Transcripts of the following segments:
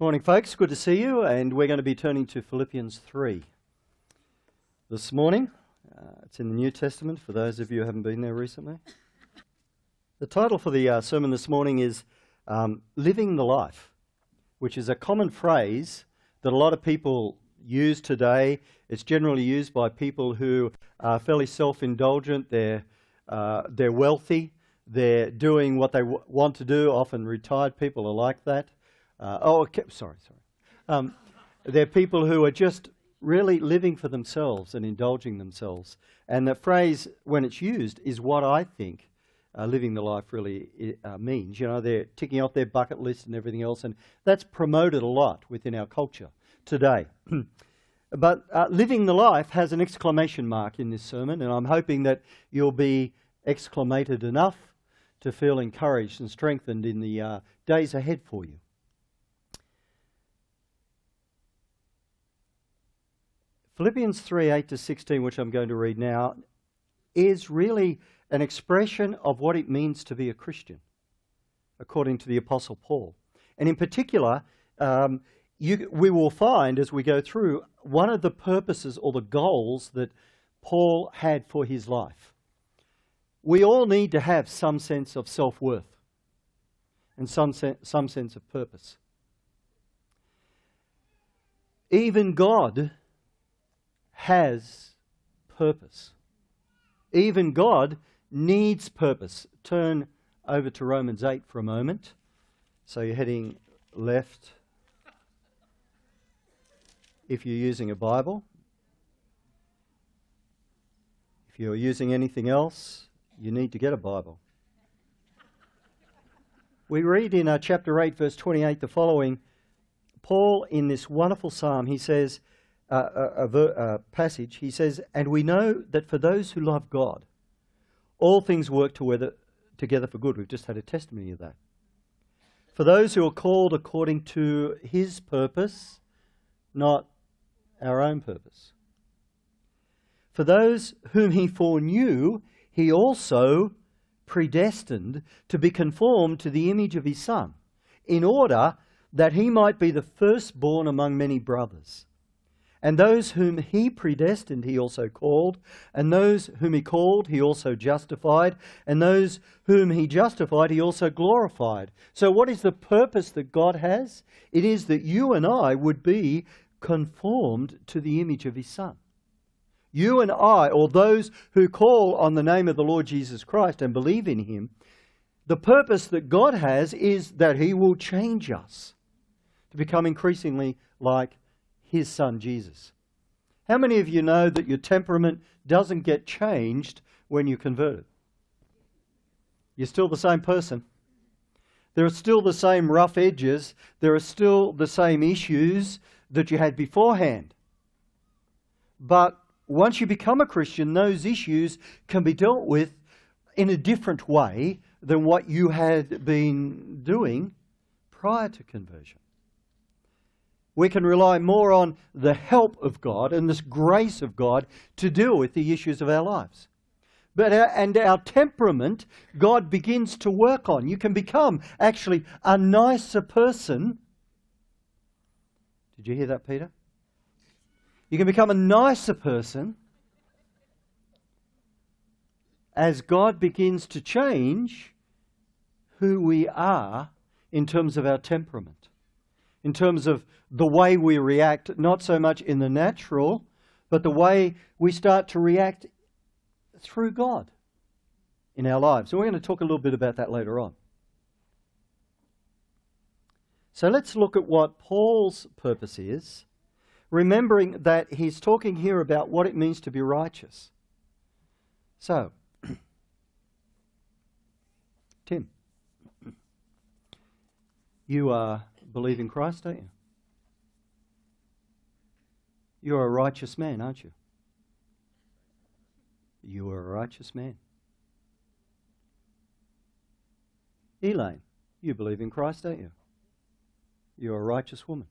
Morning, folks. Good to see you. And we're going to be turning to Philippians 3 this morning. Uh, it's in the New Testament for those of you who haven't been there recently. The title for the uh, sermon this morning is um, Living the Life, which is a common phrase that a lot of people use today. It's generally used by people who are fairly self indulgent, they're, uh, they're wealthy, they're doing what they w- want to do. Often retired people are like that. Uh, oh, okay, sorry, sorry. Um, they're people who are just really living for themselves and indulging themselves. And the phrase, when it's used, is what I think uh, living the life really uh, means. You know, they're ticking off their bucket list and everything else, and that's promoted a lot within our culture today. but uh, living the life has an exclamation mark in this sermon, and I'm hoping that you'll be exclamated enough to feel encouraged and strengthened in the uh, days ahead for you. Philippians 3 8 to 16, which I'm going to read now, is really an expression of what it means to be a Christian, according to the Apostle Paul. And in particular, um, you, we will find as we go through one of the purposes or the goals that Paul had for his life. We all need to have some sense of self worth and some, se- some sense of purpose. Even God has purpose. Even God needs purpose. Turn over to Romans 8 for a moment. So you're heading left if you're using a Bible. If you're using anything else, you need to get a Bible. We read in uh, chapter 8, verse 28, the following Paul, in this wonderful psalm, he says, uh, a, a, a passage, he says, And we know that for those who love God, all things work together, together for good. We've just had a testimony of that. For those who are called according to his purpose, not our own purpose. For those whom he foreknew, he also predestined to be conformed to the image of his Son, in order that he might be the firstborn among many brothers. And those whom he predestined, he also called. And those whom he called, he also justified. And those whom he justified, he also glorified. So, what is the purpose that God has? It is that you and I would be conformed to the image of his Son. You and I, or those who call on the name of the Lord Jesus Christ and believe in him, the purpose that God has is that he will change us to become increasingly like his son Jesus. How many of you know that your temperament doesn't get changed when you converted? You're still the same person. There are still the same rough edges. There are still the same issues that you had beforehand. But once you become a Christian, those issues can be dealt with in a different way than what you had been doing prior to conversion we can rely more on the help of God and this grace of God to deal with the issues of our lives. But our, and our temperament, God begins to work on. You can become actually a nicer person. Did you hear that, Peter? You can become a nicer person as God begins to change who we are in terms of our temperament in terms of the way we react, not so much in the natural, but the way we start to react through God in our lives. And we're going to talk a little bit about that later on. So let's look at what Paul's purpose is, remembering that he's talking here about what it means to be righteous. So, Tim, you are believe in Christ, don't you? You're a righteous man, aren't you? You are a righteous man. Elaine, you believe in Christ, don't you? You're a righteous woman.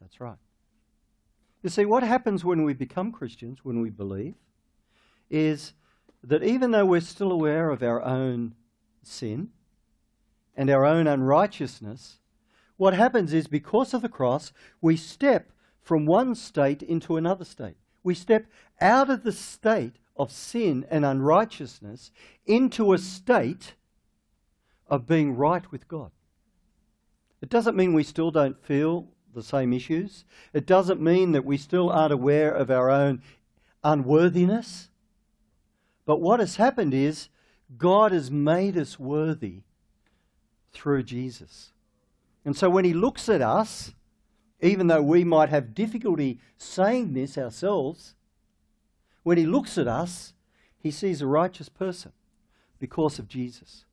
That's right. You see, what happens when we become Christians, when we believe, is that even though we're still aware of our own sin and our own unrighteousness, what happens is because of the cross, we step from one state into another state. We step out of the state of sin and unrighteousness into a state of being right with God. It doesn't mean we still don't feel the same issues. It doesn't mean that we still aren't aware of our own unworthiness. But what has happened is God has made us worthy through Jesus. And so when He looks at us, even though we might have difficulty saying this ourselves, when He looks at us, He sees a righteous person because of Jesus.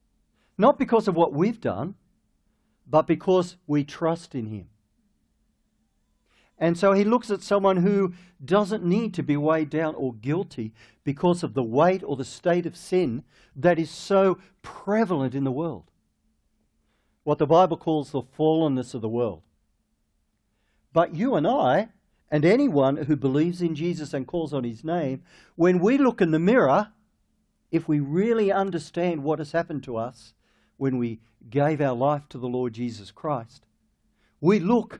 Not because of what we've done, but because we trust in Him. And so he looks at someone who doesn't need to be weighed down or guilty because of the weight or the state of sin that is so prevalent in the world. What the Bible calls the fallenness of the world. But you and I, and anyone who believes in Jesus and calls on his name, when we look in the mirror, if we really understand what has happened to us when we gave our life to the Lord Jesus Christ, we look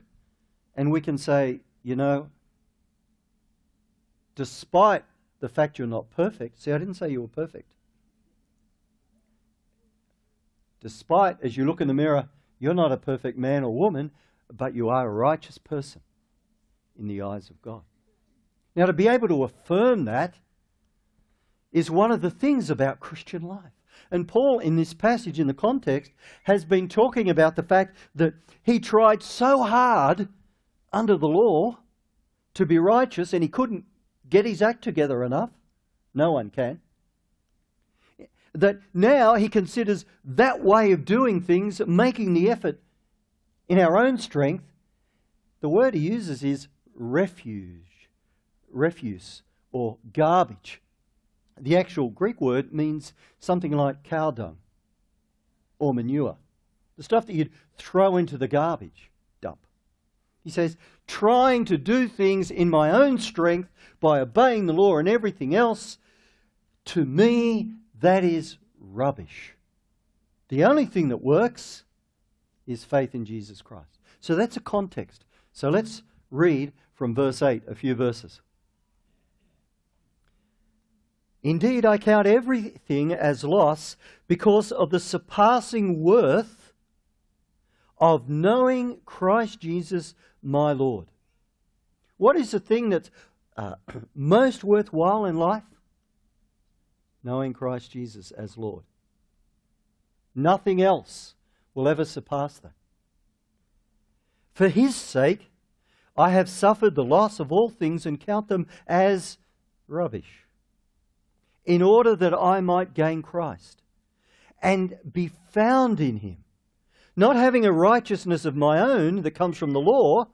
and we can say, you know, despite the fact you're not perfect, see, I didn't say you were perfect. Despite, as you look in the mirror, you're not a perfect man or woman, but you are a righteous person in the eyes of God. Now, to be able to affirm that is one of the things about Christian life. And Paul, in this passage, in the context, has been talking about the fact that he tried so hard under the law to be righteous and he couldn't get his act together enough. No one can. That now he considers that way of doing things, making the effort in our own strength. The word he uses is refuge, refuse, or garbage. The actual Greek word means something like cow dung or manure, the stuff that you'd throw into the garbage. Dump. He says, trying to do things in my own strength by obeying the law and everything else, to me, that is rubbish. The only thing that works is faith in Jesus Christ. So that's a context. So let's read from verse 8, a few verses. Indeed, I count everything as loss because of the surpassing worth of knowing Christ Jesus my Lord. What is the thing that's uh, most worthwhile in life? Knowing Christ Jesus as Lord. Nothing else will ever surpass that. For his sake, I have suffered the loss of all things and count them as rubbish, in order that I might gain Christ and be found in him not having a righteousness of my own that comes from the law,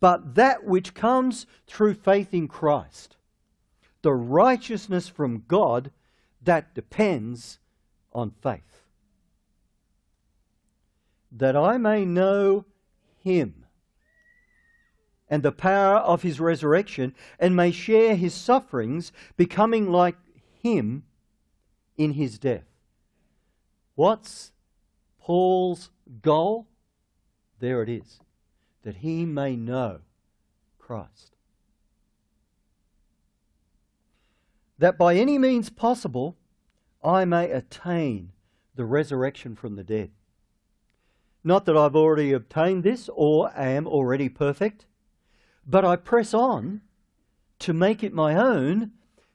but that which comes through faith in Christ. The righteousness from God that depends on faith. That I may know Him and the power of His resurrection and may share His sufferings, becoming like Him in His death. What's Paul's goal, there it is, that he may know Christ. That by any means possible I may attain the resurrection from the dead. Not that I've already obtained this or am already perfect, but I press on to make it my own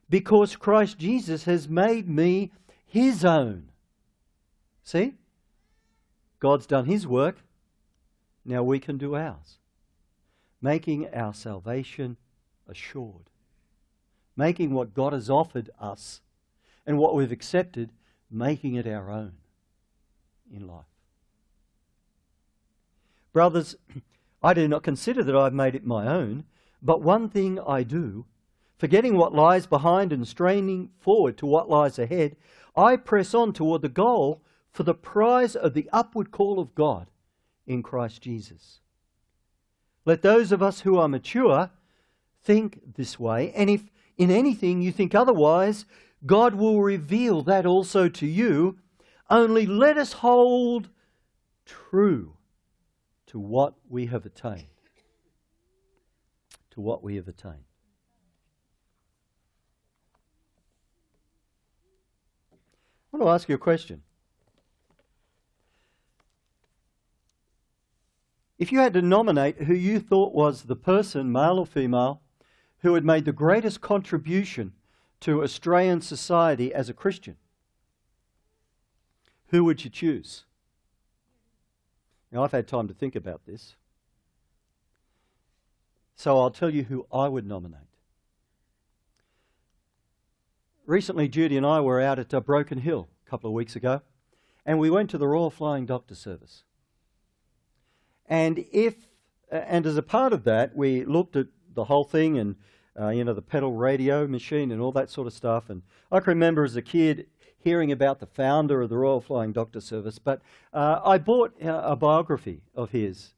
because Christ Jesus has made me his own. See? God's done his work, now we can do ours. Making our salvation assured. Making what God has offered us and what we've accepted, making it our own in life. Brothers, I do not consider that I've made it my own, but one thing I do, forgetting what lies behind and straining forward to what lies ahead, I press on toward the goal for the prize of the upward call of God in Christ Jesus. Let those of us who are mature think this way, and if in anything you think otherwise, God will reveal that also to you. Only let us hold true to what we have attained. To what we have attained. I want to ask you a question. If you had to nominate who you thought was the person, male or female, who had made the greatest contribution to Australian society as a Christian, who would you choose? Now, I've had time to think about this. So I'll tell you who I would nominate. Recently, Judy and I were out at uh, Broken Hill a couple of weeks ago, and we went to the Royal Flying Doctor Service. And if, and as a part of that, we looked at the whole thing and, uh, you know, the pedal radio machine and all that sort of stuff. And I can remember as a kid hearing about the founder of the Royal Flying Doctor Service, but uh, I bought uh, a biography of his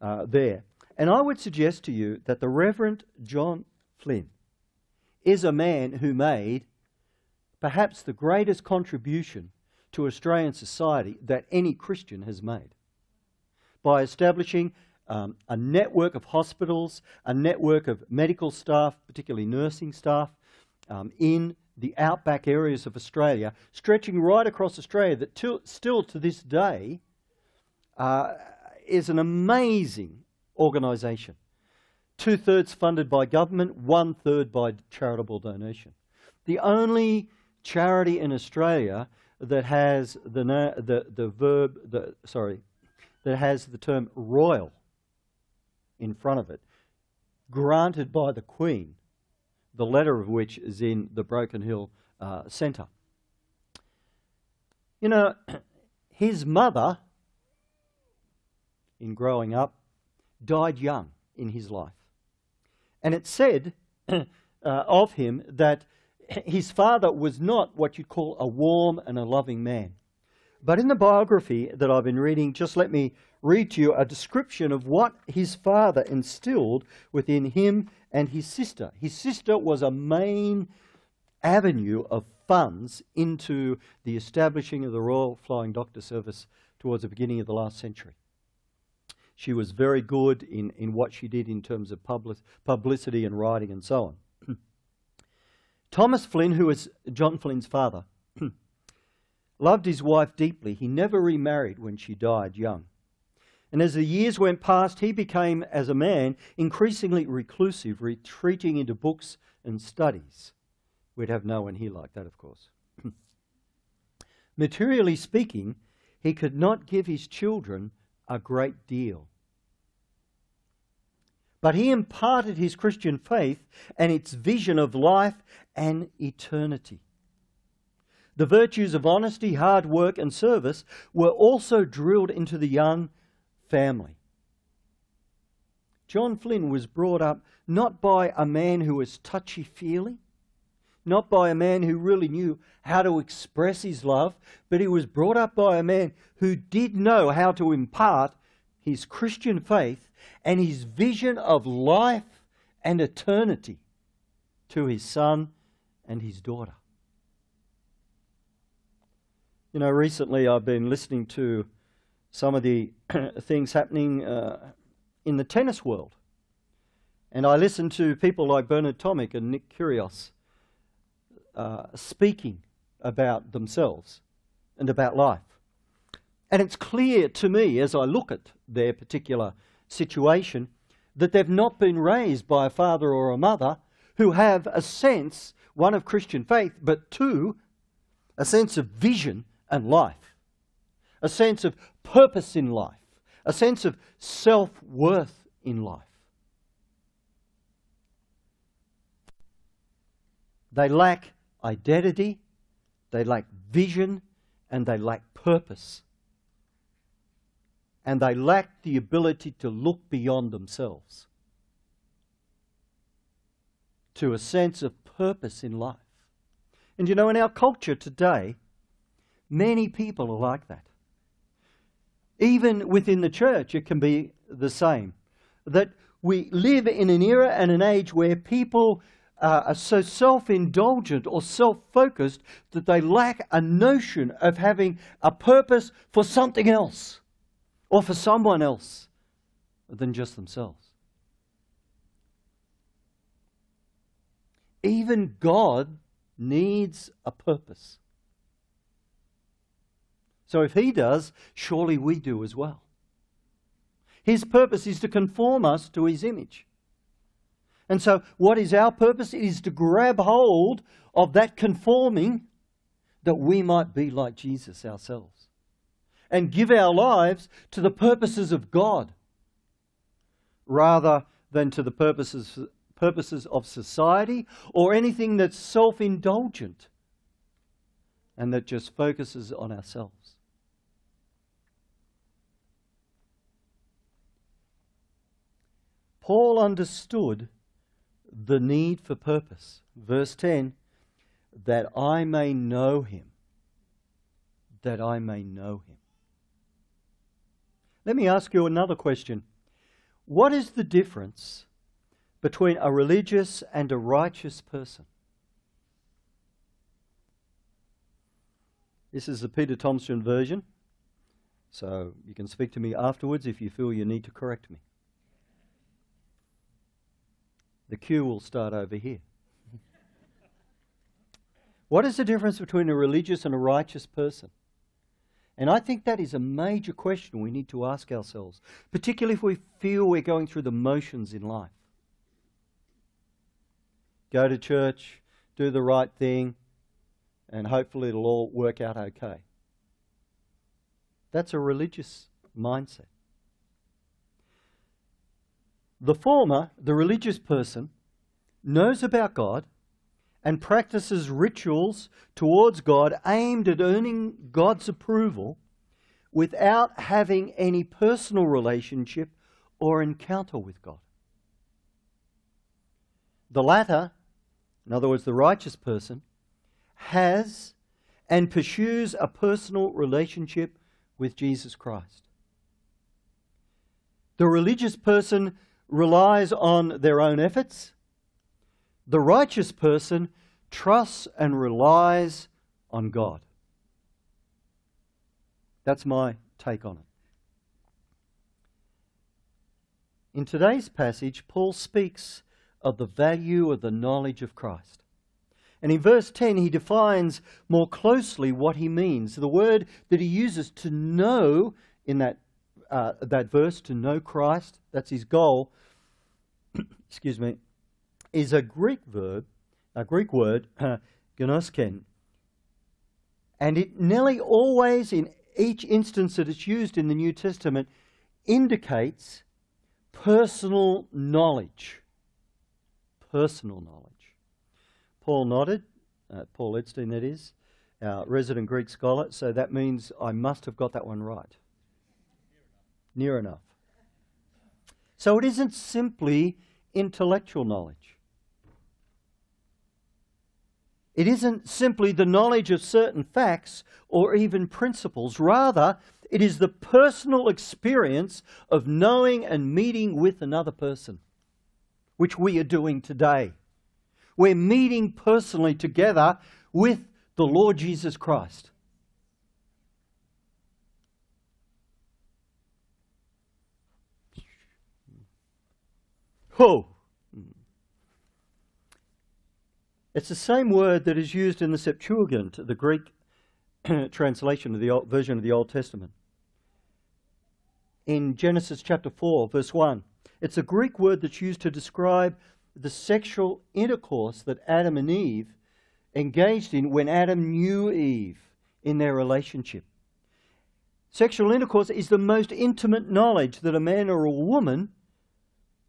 uh, there. And I would suggest to you that the Reverend John Flynn is a man who made perhaps the greatest contribution to Australian society that any Christian has made by establishing um, a network of hospitals, a network of medical staff, particularly nursing staff, um, in the outback areas of Australia, stretching right across Australia, that to, still to this day uh, is an amazing organisation. Two thirds funded by government, one third by charitable donation. The only charity in Australia that has the, the, the verb, the, sorry, that has the term royal in front of it, granted by the Queen, the letter of which is in the Broken Hill uh, Centre. You know, his mother, in growing up, died young in his life. And it said uh, of him that his father was not what you'd call a warm and a loving man. But in the biography that I've been reading, just let me read to you a description of what his father instilled within him and his sister. His sister was a main avenue of funds into the establishing of the Royal Flying Doctor Service towards the beginning of the last century. She was very good in, in what she did in terms of public, publicity and writing and so on. Thomas Flynn, who was John Flynn's father, loved his wife deeply. He never remarried when she died young. And as the years went past, he became, as a man, increasingly reclusive, retreating into books and studies. We'd have no one here like that, of course. Materially speaking, he could not give his children a great deal. But he imparted his Christian faith and its vision of life and eternity. The virtues of honesty, hard work, and service were also drilled into the young family. John Flynn was brought up not by a man who was touchy feely, not by a man who really knew how to express his love, but he was brought up by a man who did know how to impart his Christian faith and his vision of life and eternity to his son and his daughter. You know, recently I've been listening to some of the things happening uh, in the tennis world. And I listen to people like Bernard Tomic and Nick Kyrgios uh, speaking about themselves and about life. And it's clear to me as I look at their particular situation that they've not been raised by a father or a mother who have a sense, one of Christian faith, but two, a sense of vision and life, a sense of purpose in life, a sense of self worth in life. They lack identity, they lack vision, and they lack purpose. And they lack the ability to look beyond themselves to a sense of purpose in life. And you know, in our culture today, Many people are like that. Even within the church, it can be the same. That we live in an era and an age where people uh, are so self indulgent or self focused that they lack a notion of having a purpose for something else or for someone else than just themselves. Even God needs a purpose. So if He does, surely we do as well. His purpose is to conform us to His image. And so, what is our purpose? It is to grab hold of that conforming that we might be like Jesus ourselves and give our lives to the purposes of God rather than to the purposes, purposes of society or anything that's self indulgent and that just focuses on ourselves. Paul understood the need for purpose. Verse 10 that I may know him. That I may know him. Let me ask you another question. What is the difference between a religious and a righteous person? This is the Peter Thompson version, so you can speak to me afterwards if you feel you need to correct me. The queue will start over here. what is the difference between a religious and a righteous person? And I think that is a major question we need to ask ourselves, particularly if we feel we're going through the motions in life. Go to church, do the right thing, and hopefully it'll all work out okay. That's a religious mindset. The former, the religious person, knows about God and practices rituals towards God aimed at earning God's approval without having any personal relationship or encounter with God. The latter, in other words, the righteous person, has and pursues a personal relationship with Jesus Christ. The religious person relies on their own efforts. The righteous person trusts and relies on God. That's my take on it. In today's passage, Paul speaks of the value of the knowledge of Christ. And in verse 10, he defines more closely what he means. The word that he uses to know in that uh, that verse, to know Christ, that's his goal, excuse me, is a Greek verb, a Greek word, gnosken. And it nearly always, in each instance that it's used in the New Testament, indicates personal knowledge. Personal knowledge. Paul nodded, uh, Paul Edstein, that is, our resident Greek scholar, so that means I must have got that one right near enough. So it isn't simply intellectual knowledge. It isn't simply the knowledge of certain facts or even principles. Rather, it is the personal experience of knowing and meeting with another person, which we are doing today. We're meeting personally together with the Lord Jesus Christ. Ho! Hmm. It's the same word that is used in the Septuagint, the Greek translation of the old, version of the Old Testament. In Genesis chapter 4, verse 1, it's a Greek word that's used to describe the sexual intercourse that Adam and Eve engaged in when Adam knew Eve in their relationship. Sexual intercourse is the most intimate knowledge that a man or a woman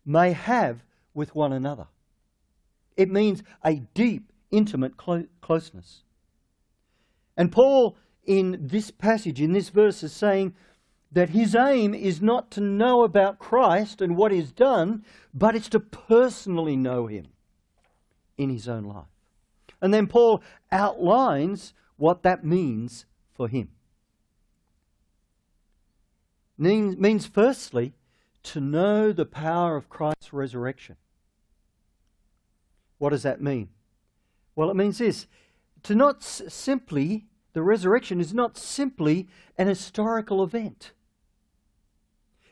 may have with one another. It means a deep, intimate clo- closeness. And Paul, in this passage, in this verse, is saying that his aim is not to know about Christ and what he's done, but it's to personally know him in his own life. And then Paul outlines what that means for him. Means, means firstly, to know the power of Christ's resurrection. What does that mean? Well, it means this to not s- simply, the resurrection is not simply an historical event.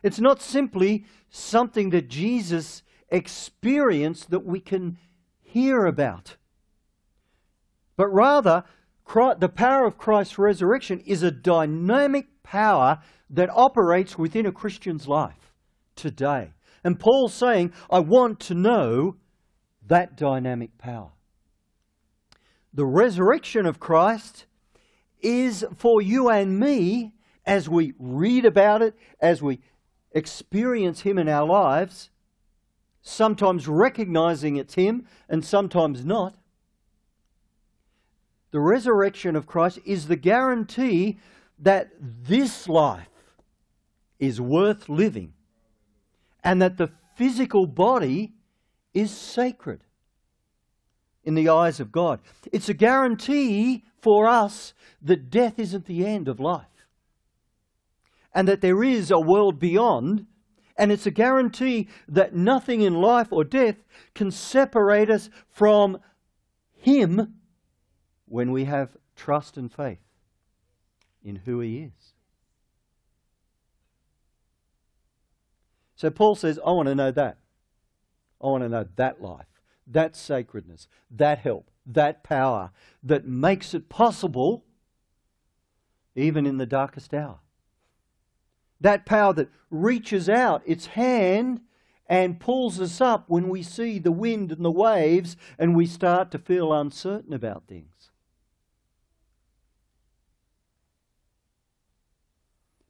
It's not simply something that Jesus experienced that we can hear about, but rather, the power of Christ's resurrection is a dynamic power that operates within a Christian's life today. And Paul's saying, I want to know that dynamic power. The resurrection of Christ is for you and me as we read about it, as we experience Him in our lives, sometimes recognizing it's Him and sometimes not. The resurrection of Christ is the guarantee that this life is worth living and that the physical body is sacred in the eyes of God. It's a guarantee for us that death isn't the end of life and that there is a world beyond. And it's a guarantee that nothing in life or death can separate us from Him when we have trust and faith in who He is. So Paul says, I want to know that. I want to know that life, that sacredness, that help, that power that makes it possible even in the darkest hour. That power that reaches out its hand and pulls us up when we see the wind and the waves and we start to feel uncertain about things.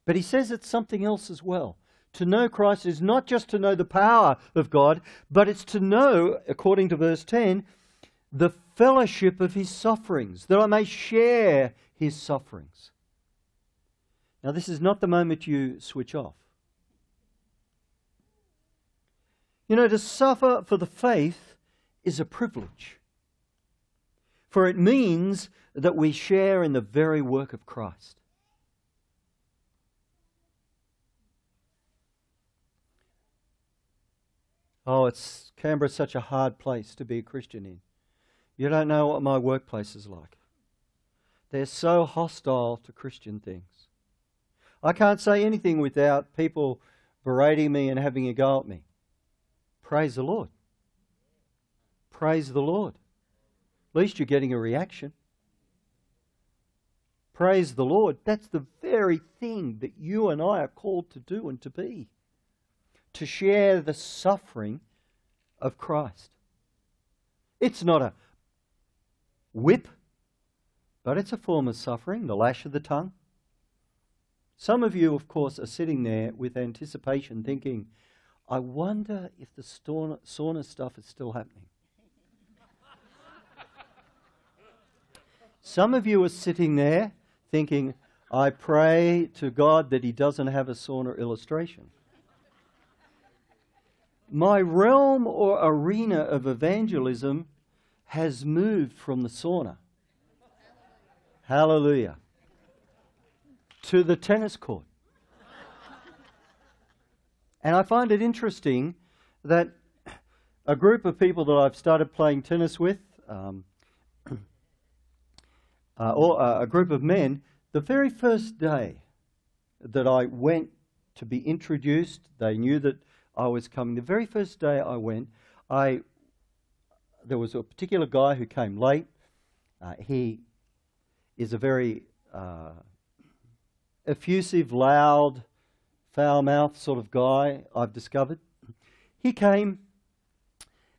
But he says it's something else as well. To know Christ is not just to know the power of God, but it's to know, according to verse 10, the fellowship of his sufferings, that I may share his sufferings. Now, this is not the moment you switch off. You know, to suffer for the faith is a privilege, for it means that we share in the very work of Christ. Oh, it's Canberra's such a hard place to be a Christian in. You don't know what my workplace is like. They're so hostile to Christian things. I can't say anything without people berating me and having a go at me. Praise the Lord. Praise the Lord. At least you're getting a reaction. Praise the Lord. That's the very thing that you and I are called to do and to be to share the suffering of Christ. It's not a whip, but it's a form of suffering, the lash of the tongue. Some of you, of course, are sitting there with anticipation thinking, I wonder if the sauna, stuff is still happening. Some of you are sitting there thinking, I pray to God that He doesn't have a sauna illustration my realm or arena of evangelism has moved from the sauna. Hallelujah. To the tennis court. And I find it interesting that a group of people that I've started playing tennis with, um, uh, or uh, a group of men, the very first day that I went to be introduced, they knew that I was coming. The very first day I went, I there was a particular guy who came late. Uh, he is a very uh, effusive, loud, foul mouthed sort of guy, I've discovered. He came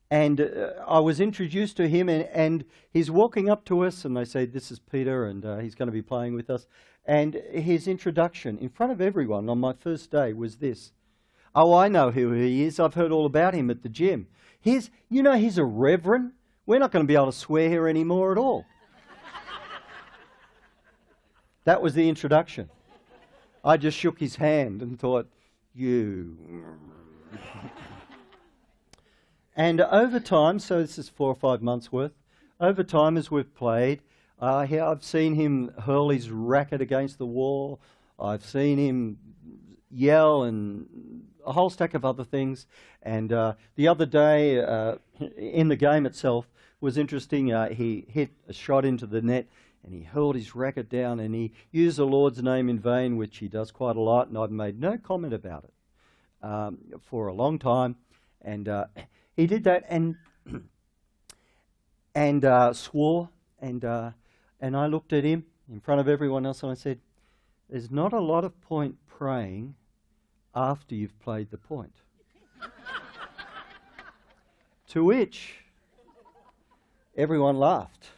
and uh, I was introduced to him, and, and, he's walking up to us, and they say, This is Peter, and uh, he's going to be playing with us. And his introduction in front of everyone on my first day was this Oh, I know who he is. I've heard all about him at the gym. He's, you know, he's a reverend. We're not going to be able to swear here anymore at all. that was the introduction. I just shook his hand and thought, you. and over time, so this is four or five months worth, over time as we've played, uh, I've seen him hurl his racket against the wall. I've seen him yell and a whole stack of other things. And uh, the other day, uh, in the game itself, was interesting. Uh, he hit a shot into the net and he hurled his racket down and he used the Lord's name in vain, which he does quite a lot, and I've made no comment about it. um, for a long time, and uh, he did that and and uh, swore, and uh, and I looked at him in front of everyone else, and I said, "There's not a lot of point praying after you've played the point." to which everyone laughed.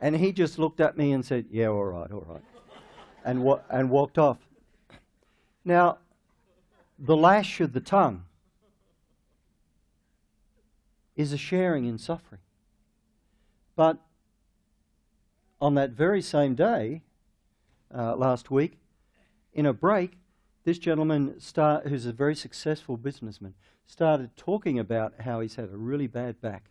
And he just looked at me and said, Yeah, all right, all right. And, wa- and walked off. Now, the lash of the tongue is a sharing in suffering. But on that very same day, uh, last week, in a break, this gentleman, start, who's a very successful businessman, started talking about how he's had a really bad back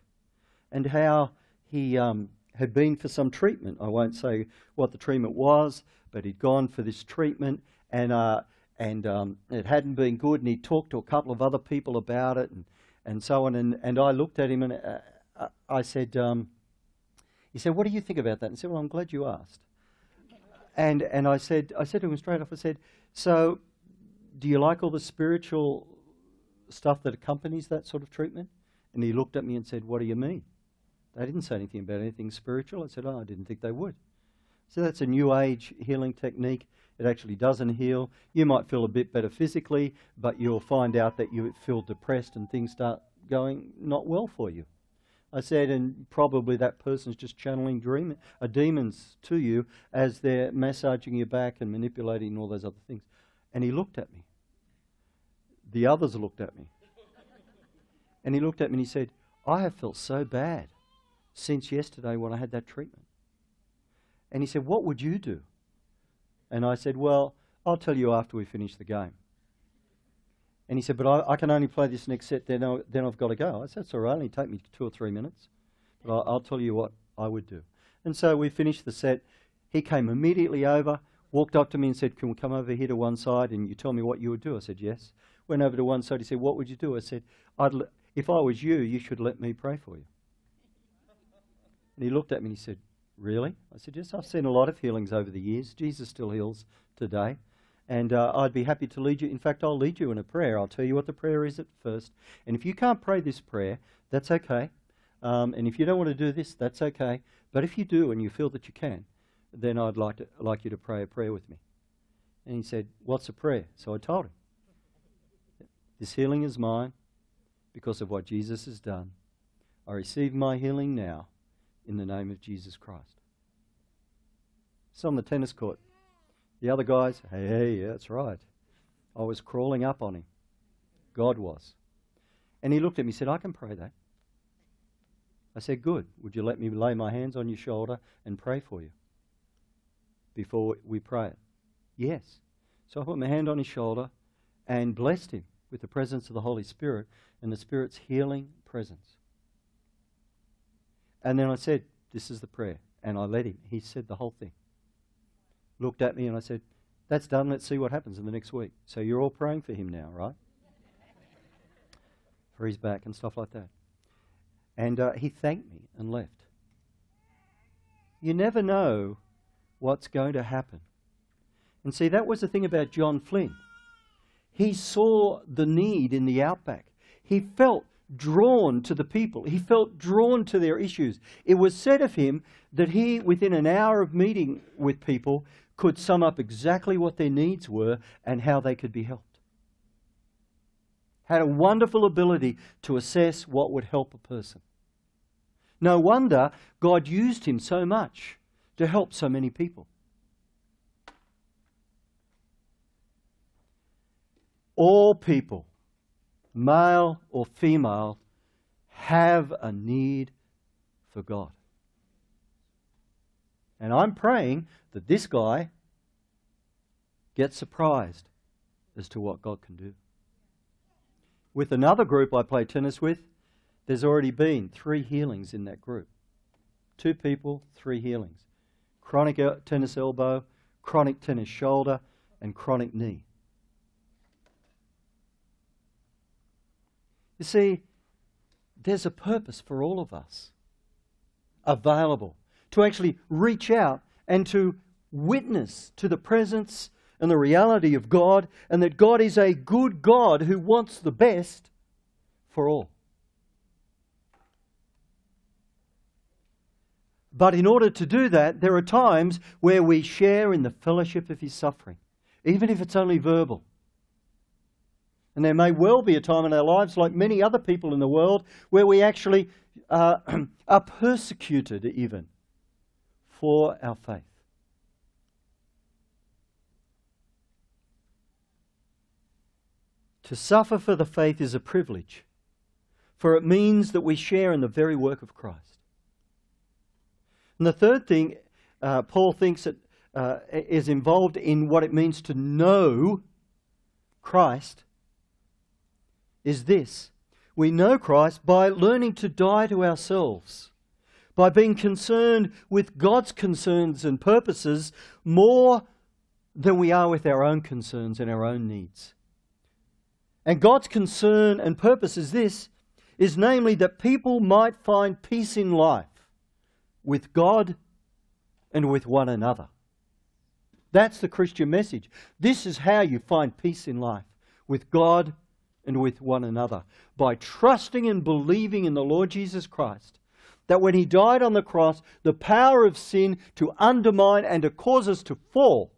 and how he um, had been for some treatment. I won't say what the treatment was, but he'd gone for this treatment and, uh, and um, it hadn't been good. And he talked to a couple of other people about it and, and so on. And, and I looked at him and uh, I said, um, he said, What do you think about that? And I said, Well, I'm glad you asked. And, and I, said, I said to him straight off, I said, So, do you like all the spiritual stuff that accompanies that sort of treatment? And he looked at me and said, What do you mean? They didn't say anything about anything spiritual. I said, Oh, I didn't think they would. So that's a new age healing technique. It actually doesn't heal. You might feel a bit better physically, but you'll find out that you feel depressed and things start going not well for you. I said, and probably that person's just channeling dream, uh, demons to you as they're massaging your back and manipulating all those other things. And he looked at me. The others looked at me. And he looked at me and he said, I have felt so bad since yesterday when I had that treatment. And he said, What would you do? And I said, Well, I'll tell you after we finish the game. And he said, But I, I can only play this next set, then, I, then I've got to go. I said, It's all right, it'll take me two or three minutes. But I'll, I'll tell you what I would do. And so we finished the set. He came immediately over, walked up to me and said, Can we come over here to one side and you tell me what you would do? I said, Yes. Went over to one side. He said, What would you do? I said, If I was you, you should let me pray for you. And he looked at me and he said, Really? I said, Yes, I've seen a lot of healings over the years. Jesus still heals today. And uh, I'd be happy to lead you. In fact, I'll lead you in a prayer. I'll tell you what the prayer is at first. And if you can't pray this prayer, that's okay. Um, and if you don't want to do this, that's okay. But if you do and you feel that you can, then I'd like, to, like you to pray a prayer with me. And he said, What's a prayer? So I told him, This healing is mine because of what Jesus has done. I receive my healing now in the name of Jesus Christ. It's on the tennis court. The other guys, hey, hey, yeah, that's right. I was crawling up on him. God was. And he looked at me and said, I can pray that. I said, Good. Would you let me lay my hands on your shoulder and pray for you before we pray it? Yes. So I put my hand on his shoulder and blessed him with the presence of the Holy Spirit and the Spirit's healing presence. And then I said, This is the prayer. And I let him. He said the whole thing. Looked at me and I said, That's done. Let's see what happens in the next week. So you're all praying for him now, right? for his back and stuff like that. And uh, he thanked me and left. You never know what's going to happen. And see, that was the thing about John Flynn. He saw the need in the outback. He felt drawn to the people. He felt drawn to their issues. It was said of him that he, within an hour of meeting with people, could sum up exactly what their needs were and how they could be helped. Had a wonderful ability to assess what would help a person. No wonder God used him so much to help so many people. All people male or female, have a need for God. And I'm praying that this guy gets surprised as to what God can do. With another group I play tennis with, there's already been three healings in that group. Two people, three healings. Chronic tennis elbow, chronic tennis shoulder, and chronic knee. You see, there's a purpose for all of us available to actually reach out and to witness to the presence and the reality of God, and that God is a good God who wants the best for all. But in order to do that, there are times where we share in the fellowship of his suffering, even if it's only verbal. And there may well be a time in our lives, like many other people in the world, where we actually uh, are persecuted even for our faith. To suffer for the faith is a privilege, for it means that we share in the very work of Christ. And the third thing, uh, Paul thinks that uh, is involved in what it means to know Christ is this we know Christ by learning to die to ourselves, by being concerned with God's concerns and purposes more than we are with our own concerns and our own needs. And God's concern and purpose is this is namely that people might find peace in life with God and with one another. That's the Christian message. This is how you find peace in life with God and with one another by trusting and believing in the Lord Jesus Christ. That when he died on the cross, the power of sin to undermine and to cause us to fall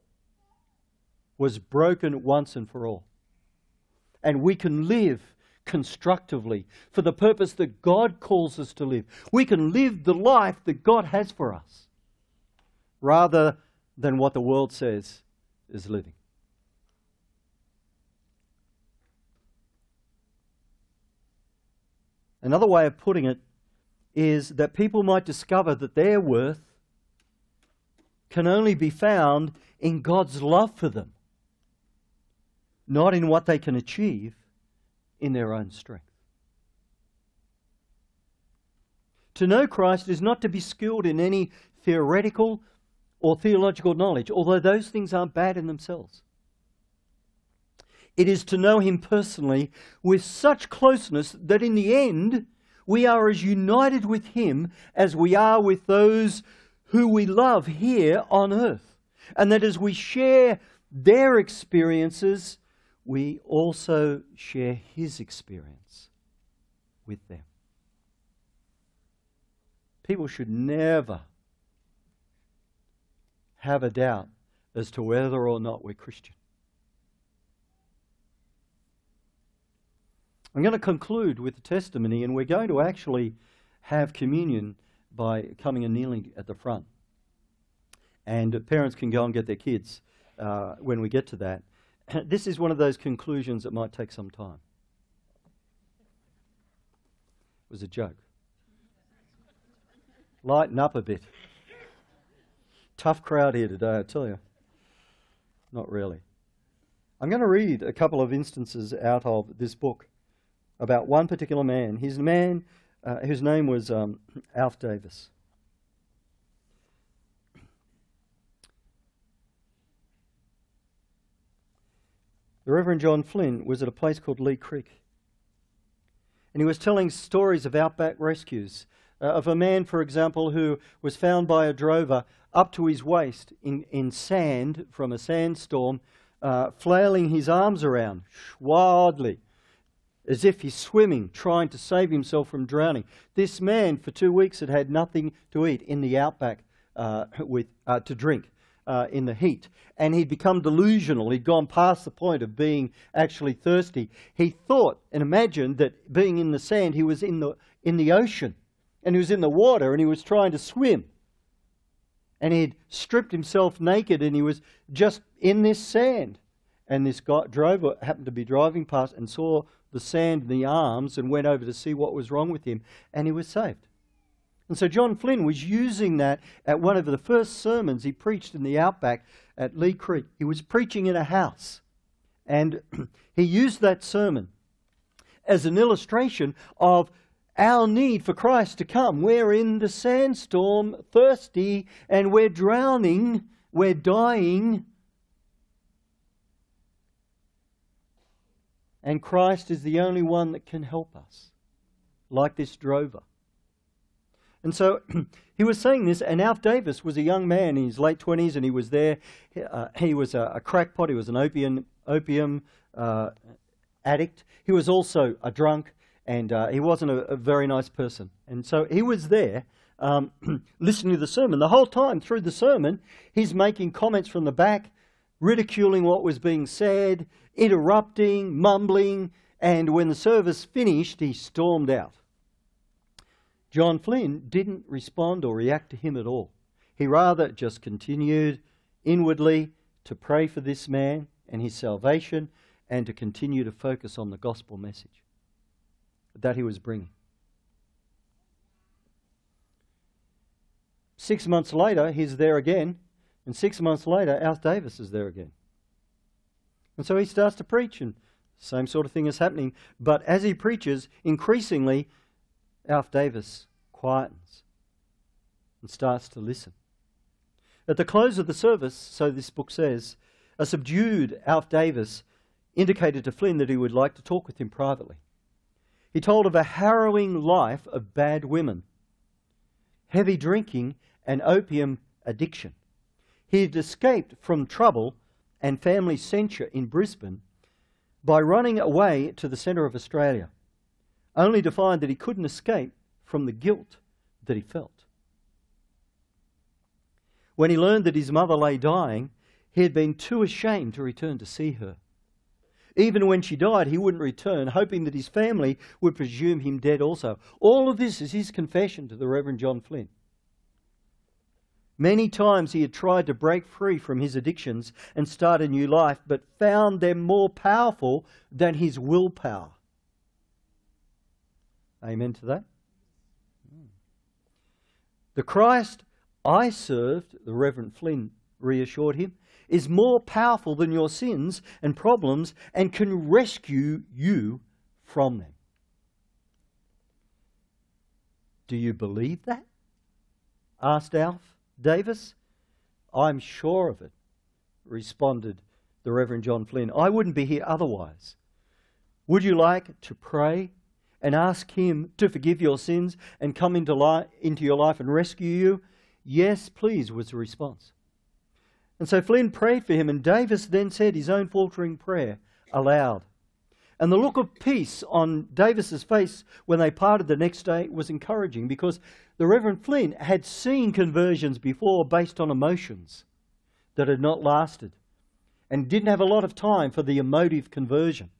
was broken once and for all. And we can live constructively for the purpose that God calls us to live. We can live the life that God has for us rather than what the world says is living. Another way of putting it is that people might discover that their worth can only be found in God's love for them, not in what they can achieve in their own strength. To know Christ is not to be skilled in any theoretical or theological knowledge, although those things aren't bad in themselves. It is to know Him personally with such closeness that in the end we are as united with Him as we are with those who we love here on earth. And that as we share their experiences, we also share His experience with them. People should never have a doubt as to whether or not we're Christian. I'm going to conclude with the testimony, and we're going to actually have communion by coming and kneeling at the front. And parents can go and get their kids uh, when we get to that. This is one of those conclusions that might take some time. It was a joke. Lighten up a bit. Tough crowd here today, I tell you. Not really. I'm going to read a couple of instances out of this book about one particular man. He's a man uh, whose name was um, Alf Davis. The Reverend John Flynn was at a place called Leigh Creek. And he was telling stories of outback rescues. Uh, of a man, for example, who was found by a drover up to his waist in, in sand from a sandstorm, uh, flailing his arms around wildly as if he's swimming, trying to save himself from drowning. This man, for two weeks, had had nothing to eat in the outback uh, with, uh, to drink uh, in the heat. And he'd become delusional. He'd gone past the point of being actually thirsty. He thought and imagined that being in the sand, he was in the, in the ocean. And he was in the water and he was trying to swim. And he'd stripped himself naked and he was just in this sand. And this guy, drover happened to be driving past and saw the sand in the arms and went over to see what was wrong with him, and he was saved. And so John Flynn was using that at one of the first sermons he preached in the outback at Leigh Creek. He was preaching in a house, and he used that sermon as an illustration of our need for Christ to come. We're in the sandstorm, thirsty, and we're drowning, we're dying, And Christ is the only one that can help us, like this drover. And so he was saying this, and Alf Davis was a young man in his late 20s, and he was there. Uh, he was a, a, crackpot, he was an opium, opium uh, addict. He was also a drunk, and uh, he wasn't a, a, very nice person. And so he was there um, listening to the sermon. The whole time through the sermon, he's making comments from the back, ridiculing what was being said, interrupting, mumbling, and when the service finished, he stormed out. John Flynn didn't respond or react to him at all. He rather just continued inwardly to pray for this man and his salvation and to continue to focus on the gospel message that he was bringing. Six months later, he's there again, and six months later, Alf Davis is there again. And so he starts to preach, and same sort of thing is happening. But as he preaches, increasingly, Alf Davis quietens and starts to listen. At the close of the service, so this book says, a subdued Alf Davis indicated to Flynn that he would like to talk with him privately. He told of a harrowing life of bad women, heavy drinking, and opium addiction. He had escaped from trouble and family censure in Brisbane by running away to the centre of Australia, only to find that he couldn't escape from the guilt that he felt. When he learned that his mother lay dying, he had been too ashamed to return to see her. Even when she died, he wouldn't return, hoping that his family would presume him dead also. All of this is his confession to the Reverend John Flynn. Many times he had tried to break free from his addictions and start a new life, but found them more powerful than his willpower. Amen to that? The Christ I served, the Reverend Flynn reassured him, is more powerful than your sins and problems and can rescue you from them. Do you believe that? asked Alf Davis. I'm sure of it, responded the Reverend John Flynn. I wouldn't be here otherwise. Would you like to pray and ask Him to forgive your sins and come into, li- into your life and rescue you? Yes, please, was the response. And so Flynn prayed for him, and Davis then said his own faltering prayer aloud. And the look of peace on Davis's face when they parted the next day was encouraging because the Reverend Flynn had seen conversions before based on emotions that had not lasted and didn't have a lot of time for the emotive conversion.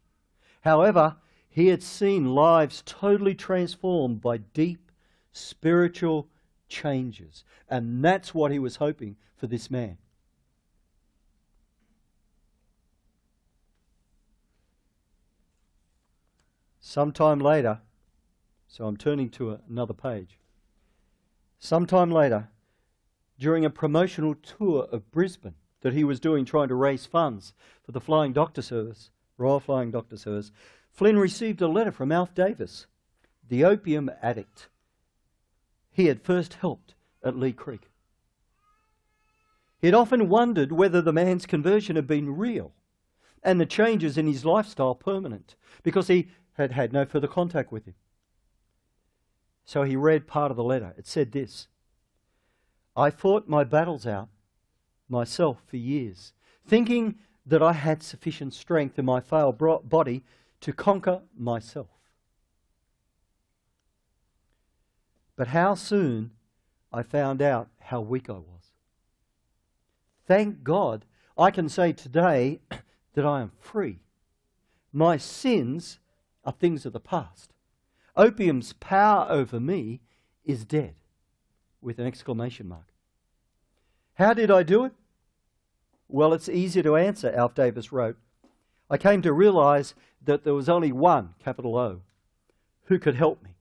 However, he had seen lives totally transformed by deep spiritual changes. And that's what he was hoping for this man. Sometime later, so I'm turning to another page. Sometime later, during a promotional tour of Brisbane that he was doing trying to raise funds for the Flying Doctor Service, Royal Flying Doctor Service, Flynn received a letter from Alf Davis, the opium addict he had first helped at Leigh Creek. He had often wondered whether the man's conversion had been real and the changes in his lifestyle permanent because he had had no further contact with him. So he read part of the letter. It said this I fought my battles out myself for years, thinking that I had sufficient strength in my frail body to conquer myself. But how soon I found out how weak I was. Thank God I can say today that I am free. My sins are things of the past. Opium's power over me is dead, with an exclamation mark. How did I do it? Well, it's easy to answer, Alf Davis wrote. I came to realize that there was only one, capital O, who could help me.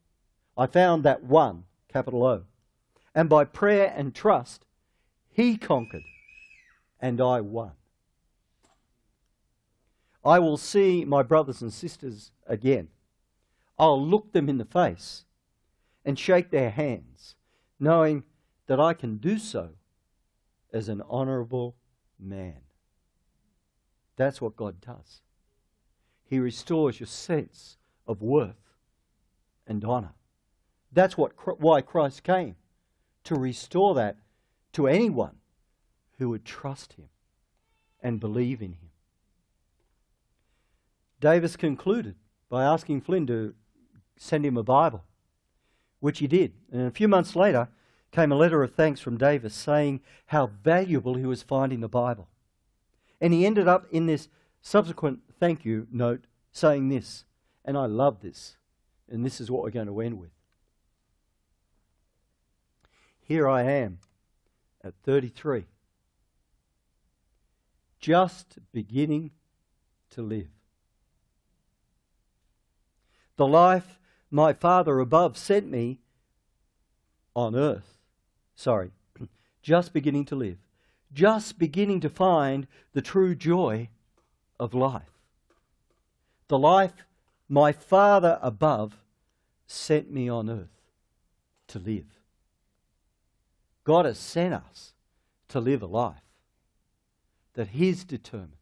I found that one, capital O. And by prayer and trust, he conquered, and I won. I will see my brothers and sisters again. I'll look them in the face and shake their hands, knowing that I can do so as an honorable man. That's what God does. He restores your sense of worth and honor That's what, why Christ came to restore that to anyone who would trust him and believe in him. Davis concluded by asking Flynn to send him a Bible, which he did. And a few months later came a letter of thanks from Davis saying how valuable he was finding the Bible. And he ended up in this subsequent thank you note saying this, and I love this, and this is what we're going to end with. Here I am at 33, just beginning to live. The life my Father above sent me on earth, sorry, just beginning to live, just beginning to find the true joy of life. The life my Father above sent me on earth to live. God has sent us to live a life that He's determined,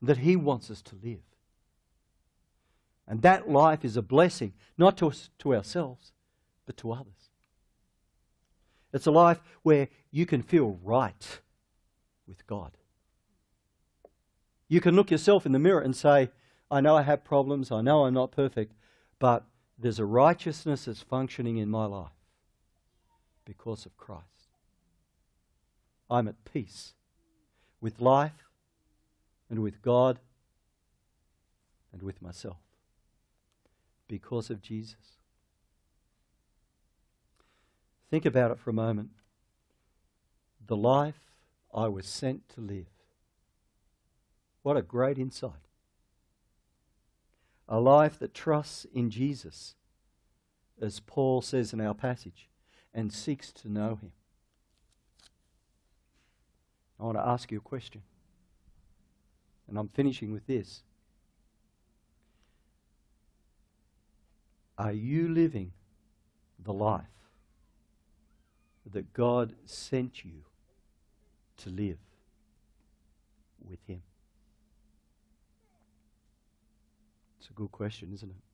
that He wants us to live. And that life is a blessing, not to, us, to ourselves, but to others. It's a life where you can feel right with God. You can look yourself in the mirror and say, I know I have problems, I know I'm not perfect, but there's a righteousness that's functioning in my life because of Christ. I'm at peace with life and with God and with myself because of Jesus. Think about it for a moment. The life I was sent to live. What a great insight. A life that trusts in Jesus, as Paul says in our passage, and seeks to know him. I want to ask you a question. And I'm finishing with this. Are you living the life that God sent you to live with Him? It's a good question, isn't it?